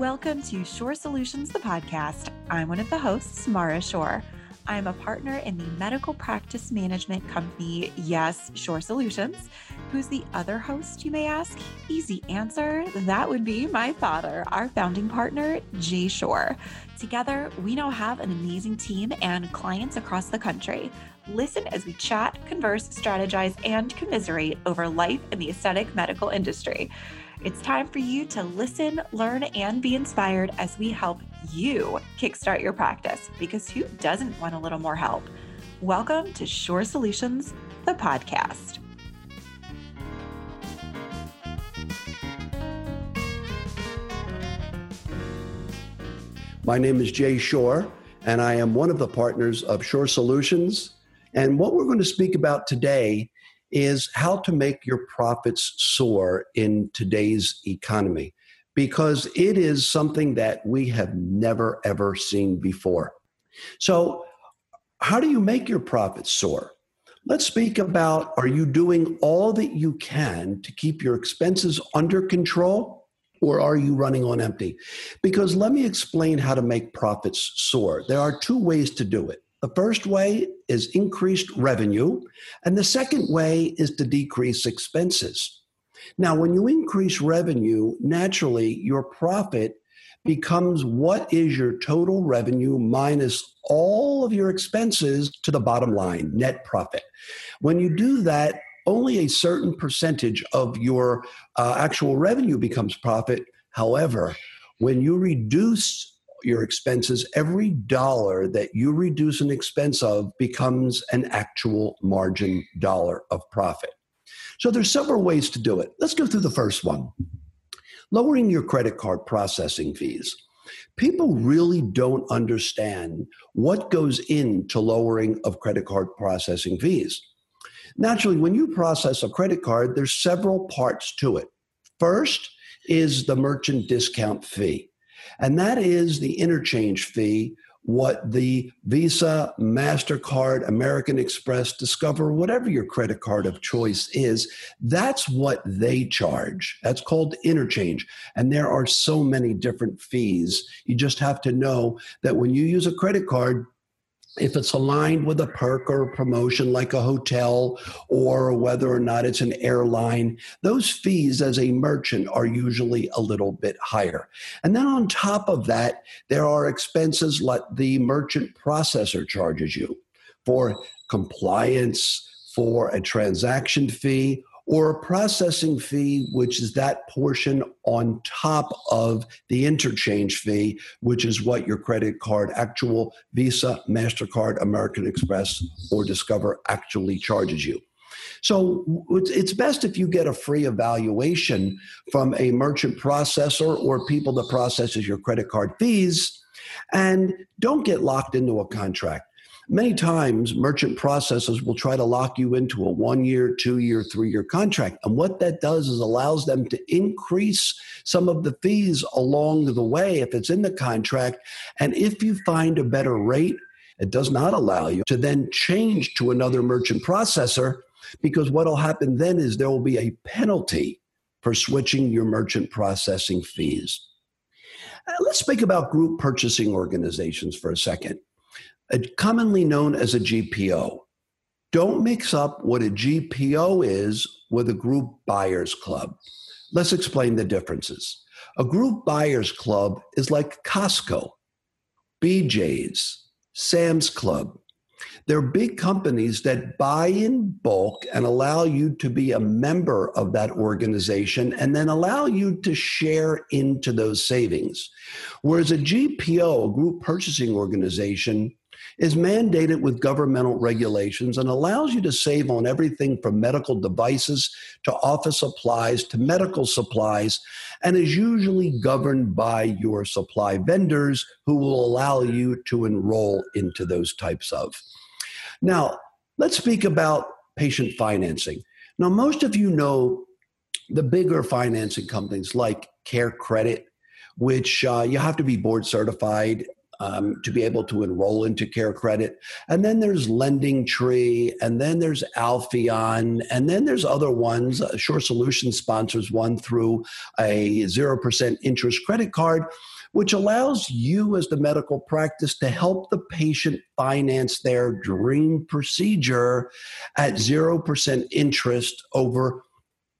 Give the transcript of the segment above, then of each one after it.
Welcome to Shore Solutions, the podcast. I'm one of the hosts, Mara Shore. I'm a partner in the medical practice management company, Yes, Shore Solutions. Who's the other host, you may ask? Easy answer. That would be my father, our founding partner, Jay Shore. Together, we now have an amazing team and clients across the country. Listen as we chat, converse, strategize, and commiserate over life in the aesthetic medical industry. It's time for you to listen, learn, and be inspired as we help you kickstart your practice because who doesn't want a little more help? Welcome to Shore Solutions, the podcast. My name is Jay Shore, and I am one of the partners of Shore Solutions. And what we're going to speak about today is how to make your profits soar in today's economy because it is something that we have never ever seen before. So, how do you make your profits soar? Let's speak about are you doing all that you can to keep your expenses under control or are you running on empty? Because let me explain how to make profits soar. There are two ways to do it. The first way is increased revenue, and the second way is to decrease expenses. Now, when you increase revenue, naturally your profit becomes what is your total revenue minus all of your expenses to the bottom line, net profit. When you do that, only a certain percentage of your uh, actual revenue becomes profit. However, when you reduce your expenses, every dollar that you reduce an expense of becomes an actual margin dollar of profit. So there's several ways to do it. Let's go through the first one. Lowering your credit card processing fees. People really don't understand what goes into lowering of credit card processing fees. Naturally, when you process a credit card, there's several parts to it. First is the merchant discount fee and that is the interchange fee what the Visa, MasterCard, American Express, Discover, whatever your credit card of choice is, that's what they charge. That's called interchange. And there are so many different fees. You just have to know that when you use a credit card, if it's aligned with a perk or a promotion like a hotel or whether or not it's an airline, those fees as a merchant are usually a little bit higher. And then on top of that, there are expenses like the merchant processor charges you for compliance, for a transaction fee, or a processing fee, which is that portion on top of the interchange fee, which is what your credit card, actual Visa, MasterCard, American Express, or Discover actually charges you. So it's best if you get a free evaluation from a merchant processor or people that processes your credit card fees and don't get locked into a contract. Many times, merchant processors will try to lock you into a one year, two year, three year contract. And what that does is allows them to increase some of the fees along the way if it's in the contract. And if you find a better rate, it does not allow you to then change to another merchant processor because what will happen then is there will be a penalty for switching your merchant processing fees. Uh, let's speak about group purchasing organizations for a second commonly known as a GPO. Don't mix up what a GPO is with a group buyers club. Let's explain the differences. A group buyers club is like Costco, BJ's, Sam's Club. They're big companies that buy in bulk and allow you to be a member of that organization and then allow you to share into those savings. Whereas a GPO, a group purchasing organization, is mandated with governmental regulations and allows you to save on everything from medical devices to office supplies to medical supplies and is usually governed by your supply vendors who will allow you to enroll into those types of. Now, let's speak about patient financing. Now, most of you know the bigger financing companies like Care Credit, which uh, you have to be board certified um, to be able to enroll into Care Credit. And then there's Lending Tree, and then there's Alphaeon, and then there's other ones. Uh, Shore Solutions sponsors one through a 0% interest credit card, which allows you as the medical practice to help the patient finance their dream procedure at 0% interest over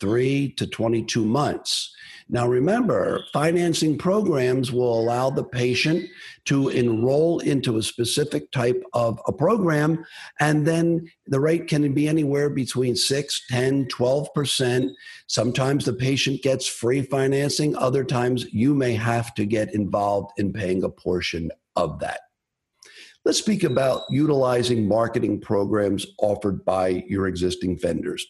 three to 22 months. Now, remember, financing programs will allow the patient to enroll into a specific type of a program, and then the rate can be anywhere between 6, 10, 12%. Sometimes the patient gets free financing, other times you may have to get involved in paying a portion of that. Let's speak about utilizing marketing programs offered by your existing vendors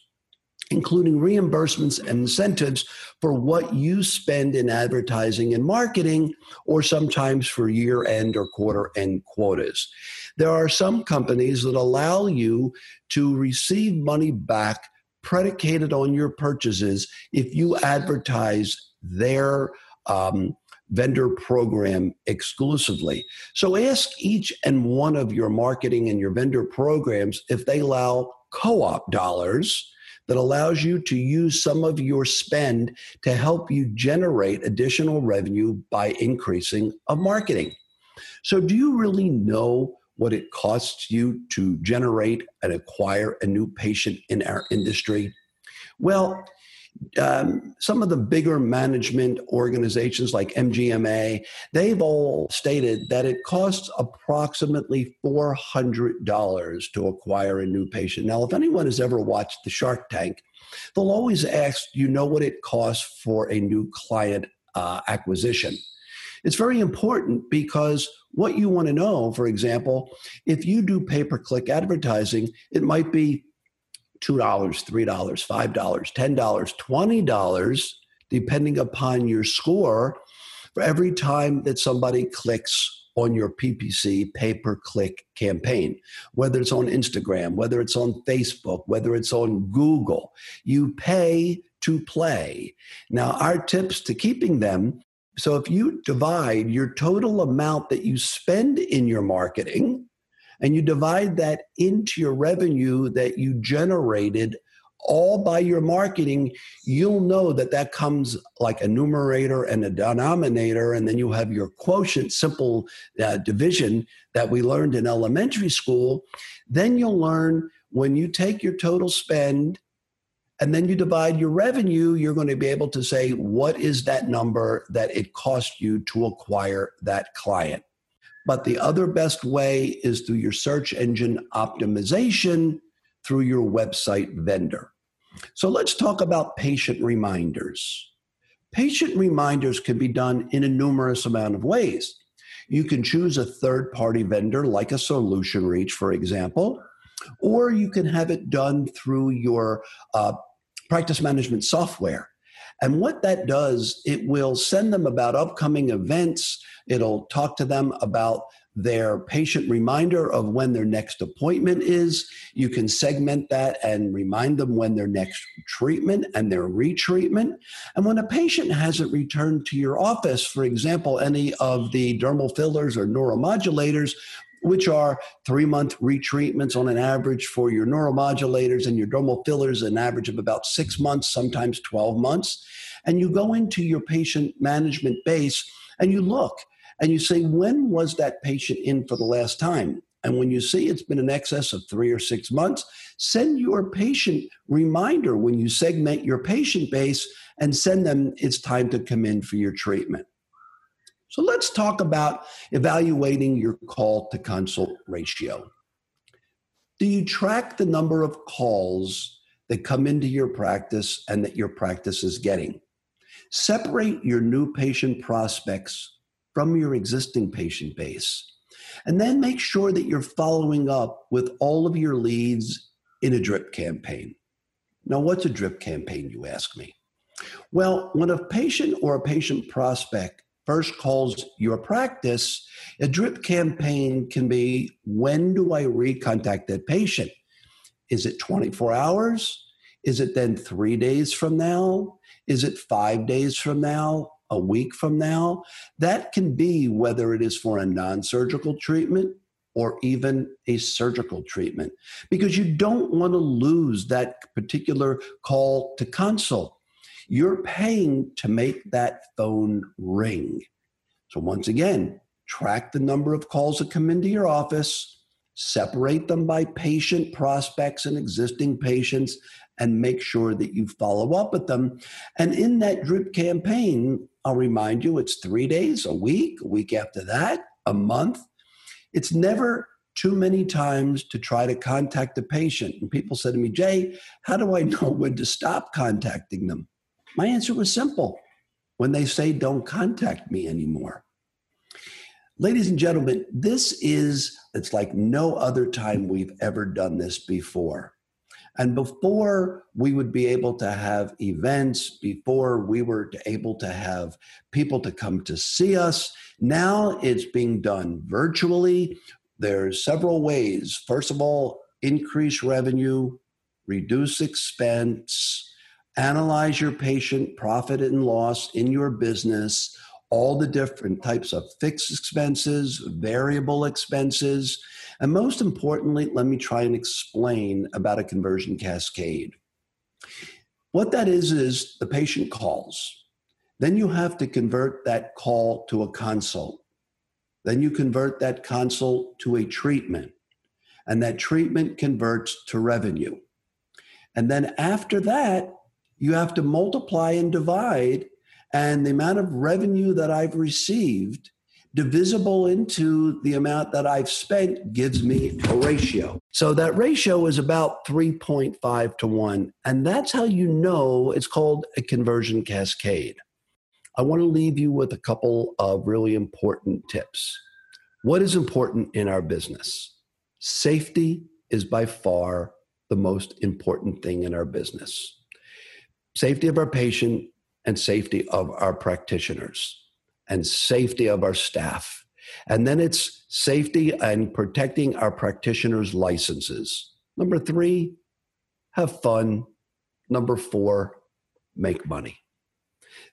including reimbursements and incentives for what you spend in advertising and marketing, or sometimes for year end or quarter end quotas. There are some companies that allow you to receive money back predicated on your purchases if you advertise their um, vendor program exclusively. So ask each and one of your marketing and your vendor programs if they allow co op dollars that allows you to use some of your spend to help you generate additional revenue by increasing of marketing. So, do you really know what it costs you to generate and acquire a new patient in our industry? Well, um, some of the bigger management organizations like MGMA, they've all stated that it costs approximately $400 to acquire a new patient. Now, if anyone has ever watched the Shark Tank, they'll always ask, you know what it costs for a new client uh, acquisition? It's very important because what you want to know, for example, if you do pay per click advertising, it might be $2, $3, $5, $10, $20, depending upon your score, for every time that somebody clicks on your PPC pay per click campaign, whether it's on Instagram, whether it's on Facebook, whether it's on Google. You pay to play. Now, our tips to keeping them so if you divide your total amount that you spend in your marketing and you divide that into your revenue that you generated all by your marketing, you'll know that that comes like a numerator and a denominator, and then you have your quotient, simple uh, division that we learned in elementary school. Then you'll learn when you take your total spend and then you divide your revenue, you're going to be able to say, what is that number that it cost you to acquire that client? But the other best way is through your search engine optimization through your website vendor. So let's talk about patient reminders. Patient reminders can be done in a numerous amount of ways. You can choose a third party vendor like a Solution Reach, for example, or you can have it done through your uh, practice management software. And what that does, it will send them about upcoming events. It'll talk to them about their patient reminder of when their next appointment is. You can segment that and remind them when their next treatment and their retreatment. And when a patient hasn't returned to your office, for example, any of the dermal fillers or neuromodulators, which are three month retreatments on an average for your neuromodulators and your dermal fillers, an average of about six months, sometimes 12 months. And you go into your patient management base and you look and you say, when was that patient in for the last time? And when you see it's been in excess of three or six months, send your patient reminder when you segment your patient base and send them it's time to come in for your treatment. So let's talk about evaluating your call to consult ratio. Do you track the number of calls that come into your practice and that your practice is getting? Separate your new patient prospects from your existing patient base. And then make sure that you're following up with all of your leads in a drip campaign. Now, what's a drip campaign, you ask me? Well, when a patient or a patient prospect first calls your practice, a drip campaign can be when do I recontact that patient? Is it 24 hours? Is it then three days from now? Is it five days from now? a week from now, that can be whether it is for a non surgical treatment or even a surgical treatment because you don't want to lose that particular call to consult. You're paying to make that phone ring. So, once again, track the number of calls that come into your office, separate them by patient prospects and existing patients, and make sure that you follow up with them. And in that drip campaign, I'll remind you it's three days, a week, a week after that, a month. It's never too many times to try to contact the patient. And people said to me, Jay, how do I know when to stop contacting them? My answer was simple when they say, don't contact me anymore. Ladies and gentlemen, this is, it's like no other time we've ever done this before. And before we would be able to have events, before we were able to have people to come to see us, now it's being done virtually. There's several ways. First of all, increase revenue, reduce expense, analyze your patient profit and loss in your business, all the different types of fixed expenses, variable expenses, and most importantly, let me try and explain about a conversion cascade. What that is, is the patient calls. Then you have to convert that call to a consult. Then you convert that consult to a treatment. And that treatment converts to revenue. And then after that, you have to multiply and divide. And the amount of revenue that I've received divisible into the amount that I've spent gives me a ratio. So that ratio is about 3.5 to 1. And that's how you know it's called a conversion cascade. I want to leave you with a couple of really important tips. What is important in our business? Safety is by far the most important thing in our business. Safety of our patient and safety of our practitioners and safety of our staff. And then it's safety and protecting our practitioners' licenses. Number three, have fun. Number four, make money.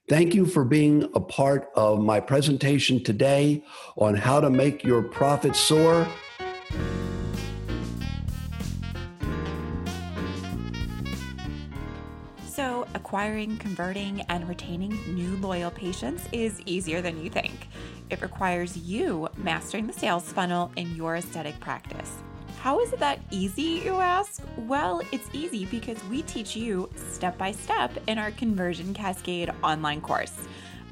Thank you for being a part of my presentation today on how to make your profits soar. Acquiring, converting, and retaining new loyal patients is easier than you think. It requires you mastering the sales funnel in your aesthetic practice. How is it that easy, you ask? Well, it's easy because we teach you step by step in our Conversion Cascade online course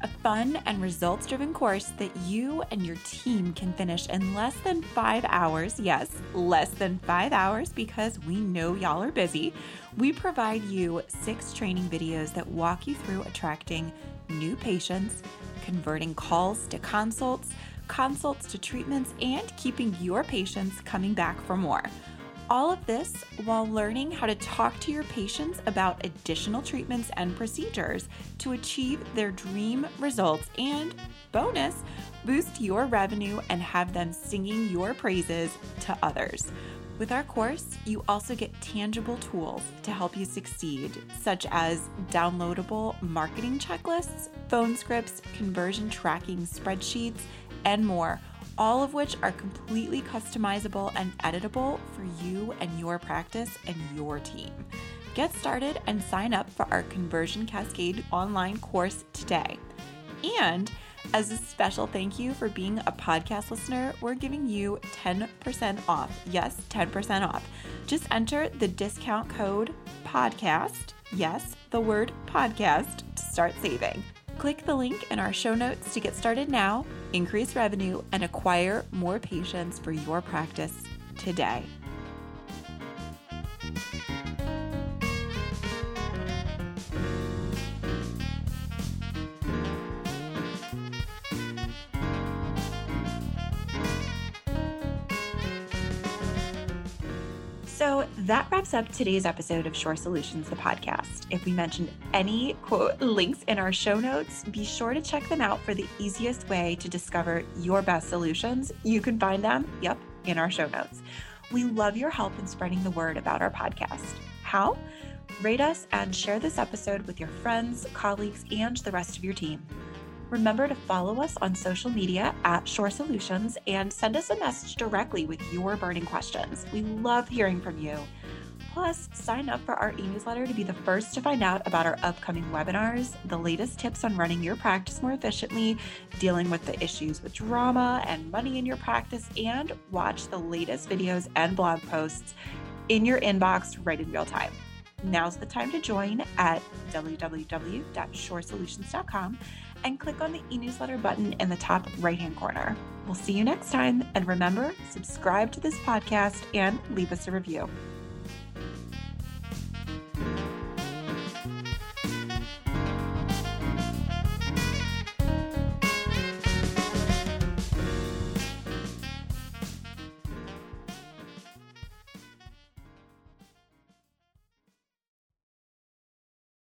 a fun and results driven course that you and your team can finish in less than five hours. Yes, less than five hours because we know y'all are busy. We provide you six training videos that walk you through attracting new patients, converting calls to consults, consults to treatments, and keeping your patients coming back for more. All of this while learning how to talk to your patients about additional treatments and procedures to achieve their dream results and, bonus, boost your revenue and have them singing your praises to others. With our course, you also get tangible tools to help you succeed, such as downloadable marketing checklists, phone scripts, conversion tracking spreadsheets, and more all of which are completely customizable and editable for you and your practice and your team. Get started and sign up for our Conversion Cascade online course today. And as a special thank you for being a podcast listener, we're giving you 10% off. Yes, 10% off. Just enter the discount code podcast. Yes, the word podcast to start saving. Click the link in our show notes to get started now, increase revenue, and acquire more patients for your practice today. So that wraps up today's episode of Shore Solutions, the podcast. If we mentioned any quote links in our show notes, be sure to check them out for the easiest way to discover your best solutions. You can find them, yep, in our show notes. We love your help in spreading the word about our podcast. How? Rate us and share this episode with your friends, colleagues, and the rest of your team. Remember to follow us on social media at Shore Solutions and send us a message directly with your burning questions. We love hearing from you. Plus, sign up for our e newsletter to be the first to find out about our upcoming webinars, the latest tips on running your practice more efficiently, dealing with the issues with drama and money in your practice, and watch the latest videos and blog posts in your inbox right in real time. Now's the time to join at www.shoresolutions.com and click on the e newsletter button in the top right hand corner. We'll see you next time. And remember, subscribe to this podcast and leave us a review.